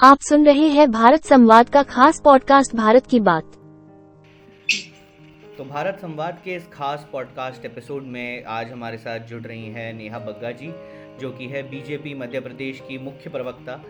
आप सुन रहे हैं भारत संवाद का खास पॉडकास्ट भारत की बात। तो भारत संवाद के इस खास पॉडकास्ट एपिसोड में आज हमारे साथ जुड़ रही हैं नेहा बग्गा जी जो कि है बीजेपी मध्य प्रदेश की मुख्य प्रवक्ता।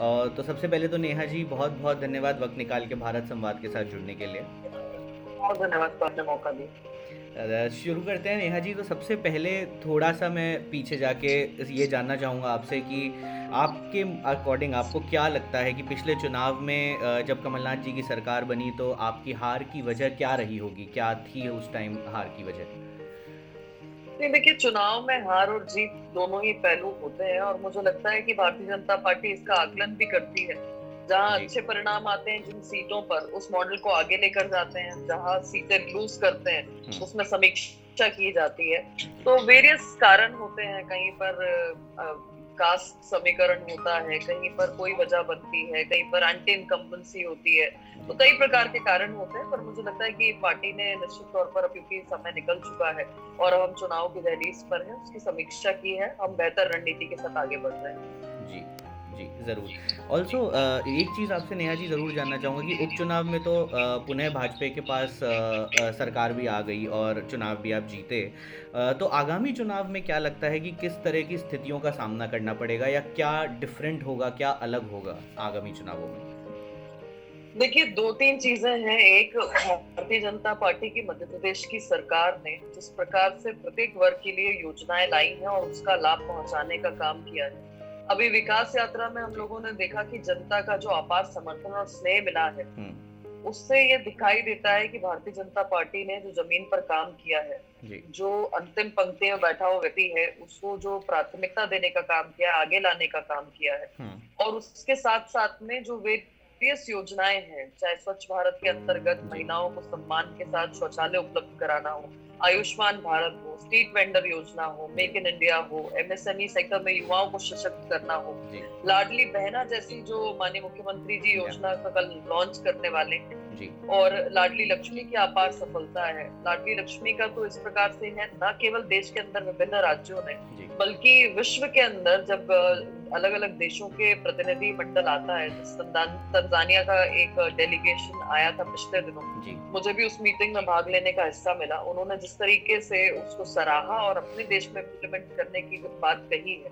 और तो सबसे पहले तो नेहा जी बहुत बहुत धन्यवाद वक्त निकाल के भारत संवाद के साथ जुड़ने के लिए। बहुत धन्यवाद मौका दिया शुरू करते हैं नेहा जी तो सबसे पहले थोड़ा सा मैं पीछे जाके ये जानना चाहूँगा आपसे कि आपके अकॉर्डिंग आपको क्या लगता है कि पिछले चुनाव में जब कमलनाथ जी की सरकार बनी तो आपकी हार की वजह क्या रही होगी? क्या थी उस टाइम हार की वजह? नहीं, देखिए, चुनाव में हार और जीत दोनों ही पहलू होते हैं और मुझे लगता है कि भारतीय जनता पार्टी इसका आकलन भी करती है। जहाँ अच्छे परिणाम आते हैं जिन सीटों पर उस मॉडल को आगे लेकर जाते हैं जहाँ सीटें लूज करते हैं हम्म। उसमें समीक्षा की जाती है। तो वेरियस कारण होते हैं कहीं पर कास्ट समीकरण होता है कहीं पर कोई वजह बनती है कहीं पर एंटी इनकम्बेंसी होती है। तो कई प्रकार के कारण होते हैं पर मुझे लगता है कि पार्टी ने निश्चित तौर पर अब क्योंकि समय निकल चुका है और अब हम चुनाव की दहलीज पर हैं उसकी समीक्षा की है हम बेहतर रणनीति के साथ आगे बढ़ रहे हैं। जी। जी, ज़रूर। ऑल्सो एक चीज़ आपसे नेहा जी ज़रूर जानना चाहूँगा कि उपचुनाव में तो पुनः भाजपा के पास सरकार भी आ गई और चुनाव भी आप जीते। तो आगामी चुनाव में क्या लगता है कि किस तरह की स्थितियों का सामना करना पड़ेगा या क्या डिफरेंट होगा, क्या अलग होगा आगामी चुनावों में? देखिए दो तीन चीज़ें हैं। एक, भारतीय जनता पार्टी की मध्य प्रदेश की सरकार ने जिस प्रकार से प्रत्येक वर्ग के लिए योजनाएँ लाई हैं और उसका लाभ पहुँचाने का काम किया है। अभी विकास यात्रा में हम लोगों ने देखा कि जनता का जो अपार समर्थन और स्नेह मिला है हम्म। उससे ये दिखाई देता है कि भारतीय जनता पार्टी ने जो ज़मीन पर काम किया है जो अंतिम पंक्ति में बैठा हुआ व्यक्ति है उसको जो प्राथमिकता देने का काम किया आगे लाने का काम किया है हम्म। और उसके साथ साथ में जो वेरियस योजनाएँ हैं चाहे स्वच्छ भारत के अंतर्गत महिलाओं को सम्मान के साथ शौचालय उपलब्ध कराना हो आयुष्मान भारत हो स्ट्रीट वेंडर योजना हो मेक इन इंडिया हो एमएसएमई सेक्टर में युवाओं को सशक्त करना हो। लाडली बहना जैसी जो माननीय मुख्यमंत्री जी योजना का कल लॉन्च करने वाले और लाडली लक्ष्मी की अपार सफलता है। लाडली लक्ष्मी का तो इस प्रकार से है न केवल देश के अंदर विभिन्न राज्यों ने बल्कि विश्व के अंदर जब अलग अलग देशों के प्रतिनिधि मंडल आता है तंजानिया का एक डेलीगेशन आया था पिछले दिनों मुझे भी उस मीटिंग में भाग लेने का हिस्सा मिला। उन्होंने जिस तरीके से उसको सराहा और अपने देश में इम्प्लीमेंट करने की बात कही है।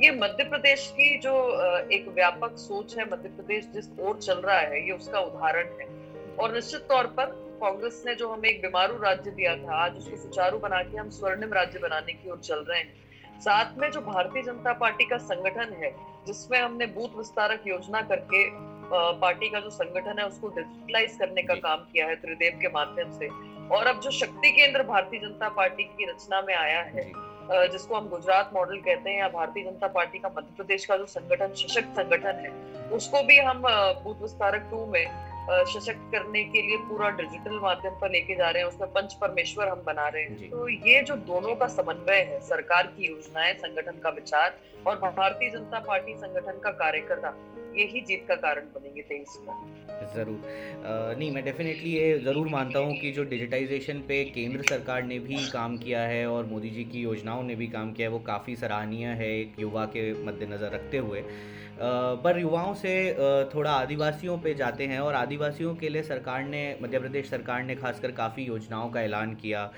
ये मध्य प्रदेश की जो एक व्यापक सोच है मध्य प्रदेश जिस ओर चल रहा है ये उसका उदाहरण है। और निश्चित तौर पर कांग्रेस ने जो हमें एक बीमारू राज्य दिया था आज उसको सुचारू बना के हम स्वर्णिम राज्य बनाने की ओर चल रहे हैं। साथ में जो भारतीय जनता पार्टी का संगठन है जिसमें हमने बूथ विस्तारक योजना करके पार्टी का जो संगठन है उसको डिजिटलाइज करने का काम किया है त्रिदेव के माध्यम से। और अब जो शक्ति केंद्र भारतीय जनता पार्टी की रचना में आया है जिसको हम गुजरात मॉडल कहते हैं या भारतीय जनता पार्टी का मध्य प्रदेश का जो संगठन सशक्त संगठन है उसको भी हम बूथ विस्तारक टू में सशक्त करने के लिए पूरा डिजिटल माध्यम पर लेके जा रहे हैं उसमें पंच परमेश्वर हम बना रहे हैं। तो ये जो दोनों का समन्वय है सरकार की योजनाएँ संगठन का विचार और भारतीय जनता पार्टी संगठन का कार्यकर्ता यही जीत का कारण बनेंगे तेईस में ज़रूर। नहीं मैं डेफिनेटली ये ज़रूर मानता हूँ कि जो डिजिटाइजेशन पे केंद्र सरकार ने भी काम किया है और मोदी जी की योजनाओं ने भी काम किया है वो काफ़ी सराहनीय है एक युवा के मद्देनज़र रखते हुए। पर युवाओं से थोड़ा आदिवासियों पे जाते हैं और आदिवासियों के लिए सरकार ने, मध्य प्रदेश सरकार ने खासकर काफ़ी योजनाओं का ऐलान किया।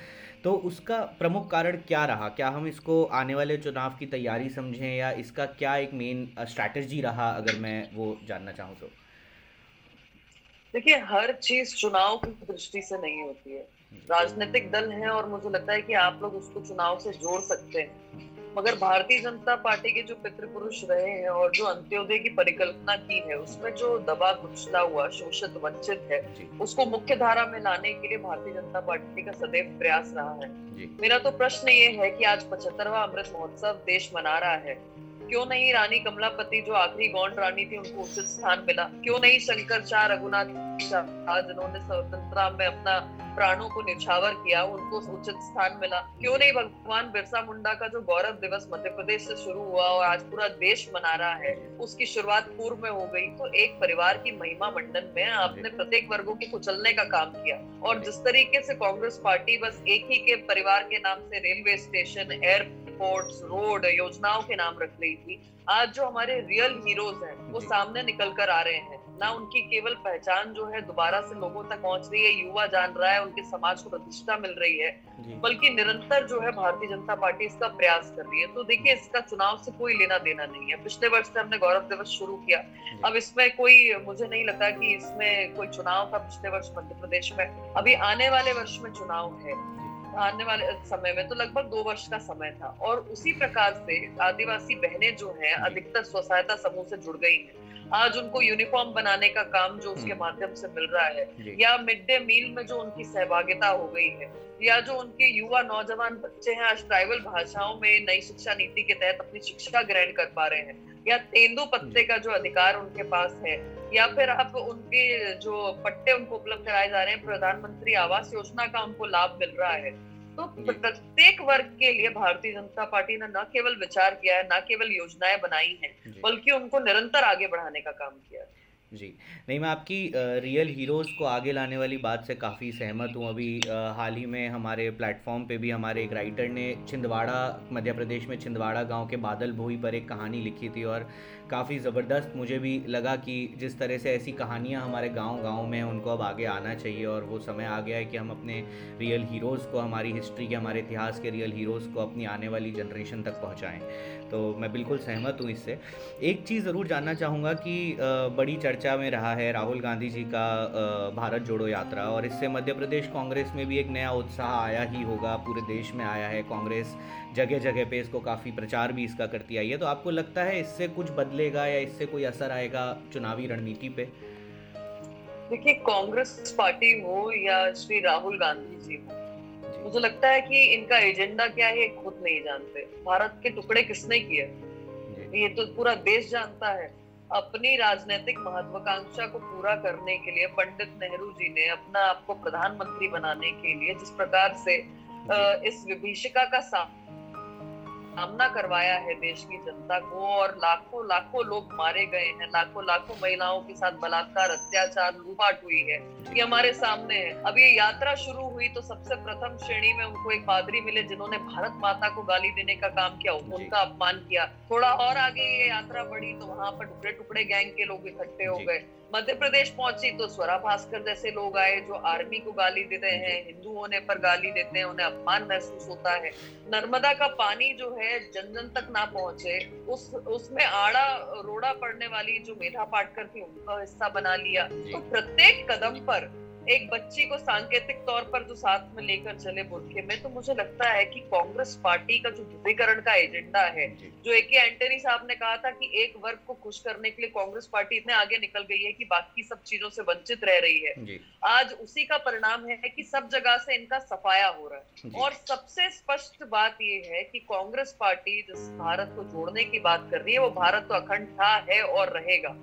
तो उसका प्रमुख कारण क्या रहा? क्या हम इसको आने वाले चुनाव की तैयारी समझें या इसका क्या एक मेन स्ट्रैटेजी रहा? अगर मैं वो जानना चाहूँ तो। देखिए, हर चीज़ चुनाव की दृष्टि से नहीं होती है। राजनीतिक दल है और मुझे लगता है कि आप लोग उसको चुनाव से जोड़ सकते हैं। मगर भारतीय जनता पार्टी के जो पितृपुरुष रहे हैं और जो अंत्योदय की परिकल्पना की है उसमें जो दबा कुचला हुआ शोषित वंचित है उसको मुख्य धारा में लाने के लिए भारतीय जनता पार्टी का सदैव प्रयास रहा है। मेरा तो प्रश्न ये है कि आज पचहत्तरवा अमृत महोत्सव देश मना रहा है। क्यों नहीं रानी कमलापति जो आखिरी गौंड रानी थी उनको उचित स्थान मिला? क्यों नहीं शंकर शाह रघुनाथ शाह जिन्होंने स्वतंत्रता में अपना प्राणों को निछावर किया, उनको उचित स्थान मिला। क्यों नहीं भगवान बिरसा मुंडा का जो गौरव दिवस मध्य प्रदेश से शुरू हुआ और आज पूरा देश मना रहा है, उसकी शुरुआत पूर्व में हो गई। तो एक परिवार की महिमा मंडन में आपने प्रत्येक वर्गो को कुचलने का काम किया। और जिस तरीके से कांग्रेस पार्टी बस एक ही के परिवार के नाम से रेलवे स्टेशन एयरपोर्ट रोड, योजनाओं के नाम रख रही थी, आज जो हमारे रियल हीरोज हैं, वो सामने निकल कर आ रहे हैं। ना उनकी केवल पहचान जो है दोबारा से लोगों तक पहुँच रही है युवा जान रहा है उनके समाज को प्रतिष्ठा मिल रही है बल्कि निरंतर जो है भारतीय जनता पार्टी इसका प्रयास कर रही है। तो देखिए इसका चुनाव से कोई लेना देना नहीं है। पिछले वर्ष से हमने गौरव दिवस शुरू किया। अब इसमें कोई मुझे नहीं लगता कि इसमें कोई चुनाव था पिछले वर्ष मध्य प्रदेश में। अभी आने वाले वर्ष में चुनाव है। आने वाले समय में तो लगभग दो वर्ष का समय था। और उसी प्रकार से आदिवासी बहनें जो हैं अधिकतर स्व सहायता समूह से जुड़ गई हैं। आज उनको यूनिफॉर्म बनाने का काम जो उसके हम्म। माध्यम से मिल रहा है या मिड डे मील में जो उनकी सहभागिता हो गई है या जो उनके युवा नौजवान बच्चे हैं आज ट्राइबल भाषाओं में नई शिक्षा नीति के तहत अपनी शिक्षा ग्रहण कर पा रहे हैं या तेंदु पत्ते का जो अधिकार उनके पास है या फिर आप उनके जो पट्टे उनको उपलब्ध कराए जा रहे हैं प्रधानमंत्री आवास योजना का उनको लाभ मिल रहा है तो प्रत्येक वर्ग के लिए भारतीय जनता पार्टी ने न केवल विचार किया है न केवल योजनाएँ बनाई हैं बल्कि उनको निरंतर आगे बढ़ाने का काम किया है। जी। नहीं मैं आपकी रियल हीरोज़ को आगे लाने वाली बात से काफ़ी सहमत हूँ। अभी हाल ही में हमारे प्लेटफॉर्म पे भी हमारे एक राइटर ने छिंदवाड़ा मध्य प्रदेश में छिंदवाड़ा गाँव के बादल भोई पर एक कहानी लिखी थी और काफ़ी ज़बरदस्त मुझे भी लगा कि जिस तरह से ऐसी कहानियाँ हमारे गाँव गाँव में उनको अब आगे आना चाहिए और वो समय आ गया है कि हम अपने रियल हीरोज़ को, हमारी हिस्ट्री के, हमारे इतिहास के रियल हीरोज़ को अपनी आने वाली जनरेशन तक पहुँचाएँ। तो मैं बिल्कुल सहमत हूँ इससे। एक चीज़ ज़रूर जानना चाहूँगा कि बड़ी चर्चा में रहा है राहुल गांधी जी का भारत जोड़ो यात्रा और इससे मध्य प्रदेश कांग्रेस में भी एक नया उत्साह आया ही होगा, पूरे देश में आया है कांग्रेस। जगह जगह पे इसको काफ़ी प्रचार भी इसका करती आई है। तो आपको लगता है इससे कुछ बदलेगा या इससे कोई असर आएगा चुनावी रणनीति पे? देखिए कांग्रेस पार्टी हो या श्री राहुल गांधी जी हो मुझे लगता है कि इनका एजेंडा क्या है खुद नहीं जानते। भारत के टुकड़े किसने किए? ये तो पूरा देश जानता है। अपनी राजनीतिक महत्वाकांक्षा को पूरा करने के लिए पंडित नेहरू जी ने अपना आपको प्रधानमंत्री बनाने के लिए जिस प्रकार से इस विभीषिका का सामना सामना करवाया है देश की जनता को और लाखों लाखों लोग मारे गए हैं। लाखों लाखों महिलाओं के साथ बलात्कार अत्याचार लूटपाट हुई है। ये हमारे सामने है। अब ये यात्रा शुरू हुई तो सबसे प्रथम श्रेणी में उनको एक पादरी मिले जिन्होंने भारत माता को गाली देने का काम किया उनका अपमान किया। थोड़ा और आगे ये यात्रा बढ़ी तो वहाँ पर टुकड़े टुकड़े गैंग के लोग इकट्ठे हो गए। मध्य प्रदेश पहुँची तो स्वरा भास्कर जैसे लोग आए जो आर्मी को गाली देते हैं हिंदू होने पर गाली देते हैं उन्हें अपमान महसूस होता है। नर्मदा का पानी जो है जन जन तक ना पहुँचे उस उसमें आड़ा रोड़ा पड़ने वाली जो मेधा पाटकर थी उनका हिस्सा बना लिया। तो प्रत्येक कदम पर एक बच्ची को सांकेतिक तौर पर जो साथ में लेकर चले बुरखे में तो मुझे लगता है कि कांग्रेस पार्टी का जो ध्रुवीकरण का एजेंडा है जो। ए के एंटनी साहब ने कहा था कि एक वर्ग को खुश करने के लिए कांग्रेस पार्टी इतने आगे निकल गई है कि बाकी सब चीज़ों से वंचित रह रही है। आज उसी का परिणाम है कि सब जगह से इनका सफाया हो रहा है। और सबसे स्पष्ट बात यह है कि कांग्रेस पार्टी जिस भारत को जोड़ने की बात कर रही है वो भारत तो अखंड था है और रहेगा।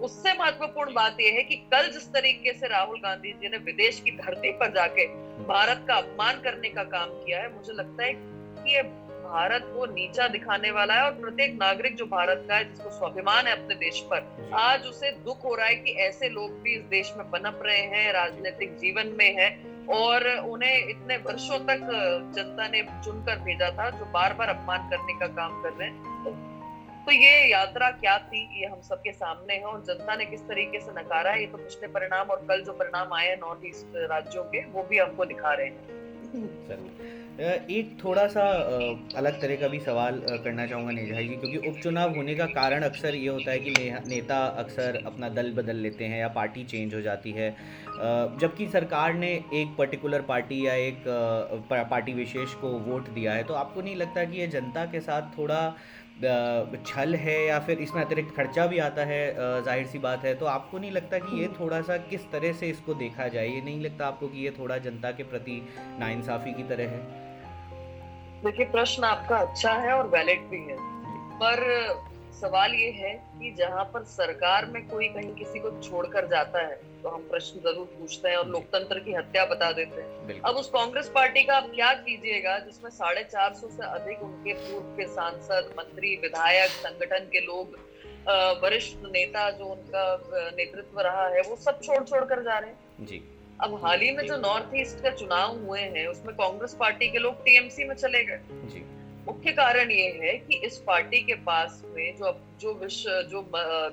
उससे महत्वपूर्ण बात यह है कि कल जिस तरीके से राहुल गांधी जी ने विदेश की धरती पर जाके भारत का अपमान करने का काम किया है। मुझे लगता है कि ये भारत को नीचा दिखाने वाला है और प्रत्येक नागरिक जो भारत का है जिसको स्वाभिमान है अपने देश पर आज उसे दुख हो रहा है कि ऐसे लोग भी इस देश में पनप रहे हैं राजनीतिक जीवन में है और उन्हें इतने वर्षों तक जनता ने चुनकर भेजा था जो बार बार अपमान करने का काम कर रहे हैं। तो ये यात्रा क्या थी? ये हम सबके सामने है और जनता ने किस तरीके से नकारा ये तो पिछले परिणाम और कल जो परिणाम आए नॉर्थ ईस्ट राज्यों के, वो भी हमको दिखा रहे हैं। एक थोड़ा सा अलग तरह का भी सवाल करना चाहूँगा नेजा जी, क्योंकि उपचुनाव होने का कारण अक्सर ये होता है कि नेता अक्सर अपना दल बदल लेते हैं या पार्टी चेंज हो जाती है। जबकि सरकार ने एक पर्टिकुलर पार्टी या एक पार्टी विशेष को वोट दिया है तो आपको नहीं लगता कि ये जनता के साथ थोड़ा छल है या फिर इसमें अतिरिक्त खर्चा भी आता है ज़ाहिर सी बात है तो आपको नहीं लगता कि ये थोड़ा सा किस तरह से इसको देखा जाए? ये नहीं लगता आपको कि ये थोड़ा जनता के प्रति नाइंसाफ़ी की तरह है? देखिए, प्रश्न आपका अच्छा है और वैलिड भी है। पर सवाल ये है कि जहाँ पर सरकार में कोई कहीं किसी को छोड़कर जाता है तो हम प्रश्न ज़रूर पूछते हैं और लोकतंत्र की हत्या बता देते हैं। अब उस कांग्रेस पार्टी का आप क्या कीजिएगा जिसमें साढ़े चार सौ से अधिक उनके पूर्व के सांसद मंत्री विधायक संगठन के लोग वरिष्ठ नेता जो उनका नेतृत्व रहा है वो सब छोड़ छोड़ कर जा रहे हैं। जी। अब हाल ही में जो नॉर्थ ईस्ट का चुनाव हुए हैं उसमें कांग्रेस पार्टी के लोग टीएमसी में चले गए। जी। मुख्य कारण ये है कि इस पार्टी के पास में जो जो विश्व जो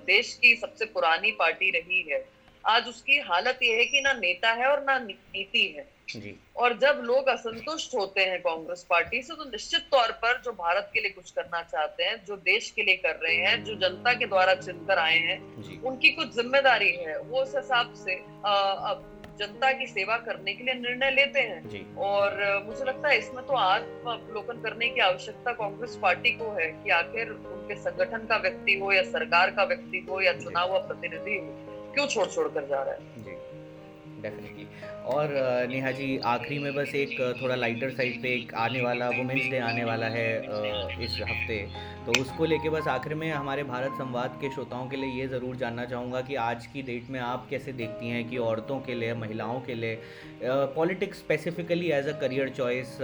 देश की सबसे पुरानी पार्टी रही है आज उसकी हालत ये है कि ना नेता है और ना नीति है जी। और जब लोग असंतुष्ट होते हैं कांग्रेस पार्टी से तो निश्चित तौर पर जो भारत के लिए कुछ करना चाहते हैं जो देश के लिए कर रहे हैं जो जनता के द्वारा चुनकर आए हैं उनकी कुछ ज़िम्मेदारी है वो उस हिसाब से अब जनता की सेवा करने के लिए निर्णय लेते हैं। और मुझे लगता है इसमें तो आत्म अवलोकन करने की आवश्यकता कांग्रेस पार्टी को है कि आखिर उनके संगठन का व्यक्ति हो या सरकार का व्यक्ति हो या चुना हुआ प्रतिनिधि हो क्यों छोड़ छोड़ कर जा रहा है? जी डेफिनेटली और नेहा जी आखिरी में बस एक थोड़ा लाइटर साइड पे एक आने वाला वुमेंस डे आने वाला है इस हफ़्ते। तो उसको लेके बस आखिर में हमारे भारत संवाद के श्रोताओं के लिए ये ज़रूर जानना चाहूँगा कि आज की डेट में आप कैसे देखती हैं कि औरतों के लिए, महिलाओं के लिए politics specifically as a career choice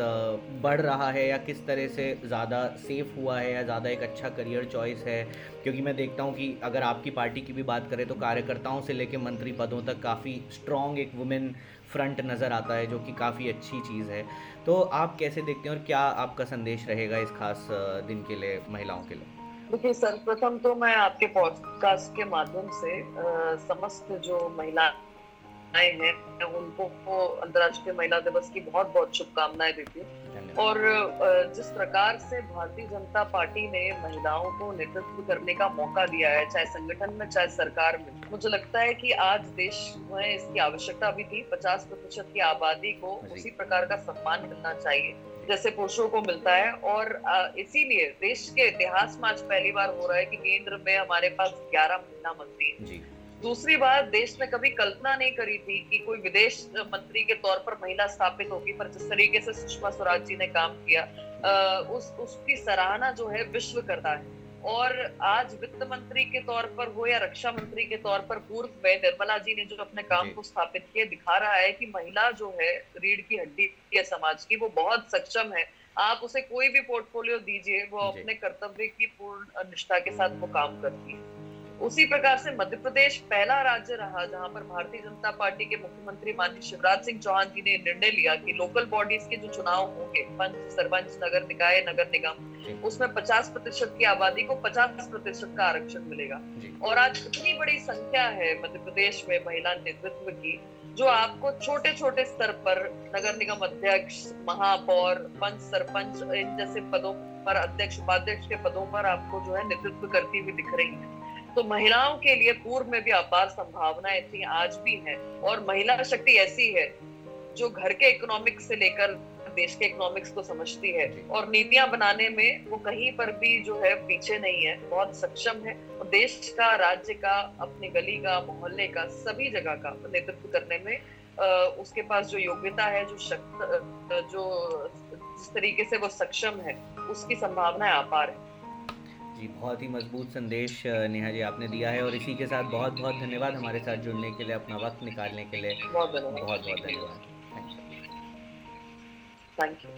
बढ़ रहा है या किस तरह से ज़्यादा सेफ़ हुआ है या ज़्यादा एक अच्छा करियर चॉइस है? क्योंकि मैं देखता हूँ कि अगर आपकी पार्टी की भी बात करें तो कार्यकर्ताओं से लेकर मंत्री पदों तक काफ़ी स्ट्रॉन्ग एक वुमेन फ्रंट नज़र आता है जो कि काफ़ी अच्छी चीज़ है। तो आप कैसे देखते हैं और क्या आपका संदेश रहेगा इस खास दिन के लिए महिलाओं के लिए? देखिए सर्वप्रथम तो मैं आपके पॉडकास्ट के माध्यम से आ, समस्त जो महिला आए हैं। उनको अंतर्राष्ट्रीय महिला दिवस की बहुत बहुत शुभकामनाएँ देती हूँ। और जिस प्रकार से भारतीय जनता पार्टी ने महिलाओं को नेतृत्व करने का मौका दिया है चाहे संगठन में चाहे सरकार में मुझे लगता है कि आज देश में इसकी आवश्यकता भी थी। पचास प्रतिशत की आबादी को उसी प्रकार का सम्मान मिलना चाहिए जैसे पुरुषों को मिलता है। और इसीलिए देश के इतिहास में आज पहली बार हो रहा है कि केंद्र में हमारे पास ग्यारह महिला मंत्री हैं। दूसरी बात देश ने कभी कल्पना नहीं करी थी कि कोई विदेश मंत्री के तौर पर महिला स्थापित होगी पर जिस तरीके से सुषमा स्वराज जी ने काम किया उस उसकी सराहना जो है विश्व करता है। और आज वित्त मंत्री के तौर पर हो या रक्षा मंत्री के तौर पर पूर्व में निर्मला जी ने जो अपने काम को स्थापित किया दिखा रहा है कि महिला जो है रीढ़ की हड्डी है समाज की वो बहुत सक्षम है। आप उसे कोई भी पोर्टफोलियो दीजिए वो अपने कर्तव्य की पूर्ण निष्ठा के साथ वो काम करती है। उसी प्रकार से मध्य प्रदेश पहला राज्य रहा जहाँ पर भारतीय जनता पार्टी के मुख्यमंत्री माननीय शिवराज सिंह चौहान जी ने निर्णय लिया कि लोकल बॉडीज के जो चुनाव होंगे पंच सरपंच नगर निकाय नगर निगम उसमें 50 प्रतिशत की आबादी को 50 प्रतिशत का आरक्षण मिलेगा। और आज इतनी बड़ी संख्या है मध्य प्रदेश में महिला नेतृत्व की जो आपको छोटे छोटे स्तर पर नगर निगम अध्यक्ष महापौर पंच सरपंच इन जैसे पदों पर अध्यक्ष उपाध्यक्ष के पदों पर आपको जो है नेतृत्व करती हुई दिख रही है। तो महिलाओं के लिए पूर्व में भी अपार संभावनाएँ थी आज भी है। और महिला शक्ति ऐसी है, जो घर के इकोनॉमिक्स से लेकर देश के इकोनॉमिक्स को समझती है। और नीतियाँ बनाने में वो कहीं पर भी जो है पीछे नहीं है, बहुत सक्षम है। और देश का, राज्य का, अपने गली का, मोहल्ले का, सभी जगह का नेतृत्व करने में उसके पास जो योग्यता है, जो शक्त जो जिस तरीके से वो सक्षम है, उसकी संभावनाएँ अपार है। जी बहुत ही मज़बूत संदेश नेहा जी आपने दिया है और इसी के साथ बहुत बहुत धन्यवाद हमारे साथ जुड़ने के लिए अपना वक्त निकालने के लिए। बहुत बहुत धन्यवाद। Thank you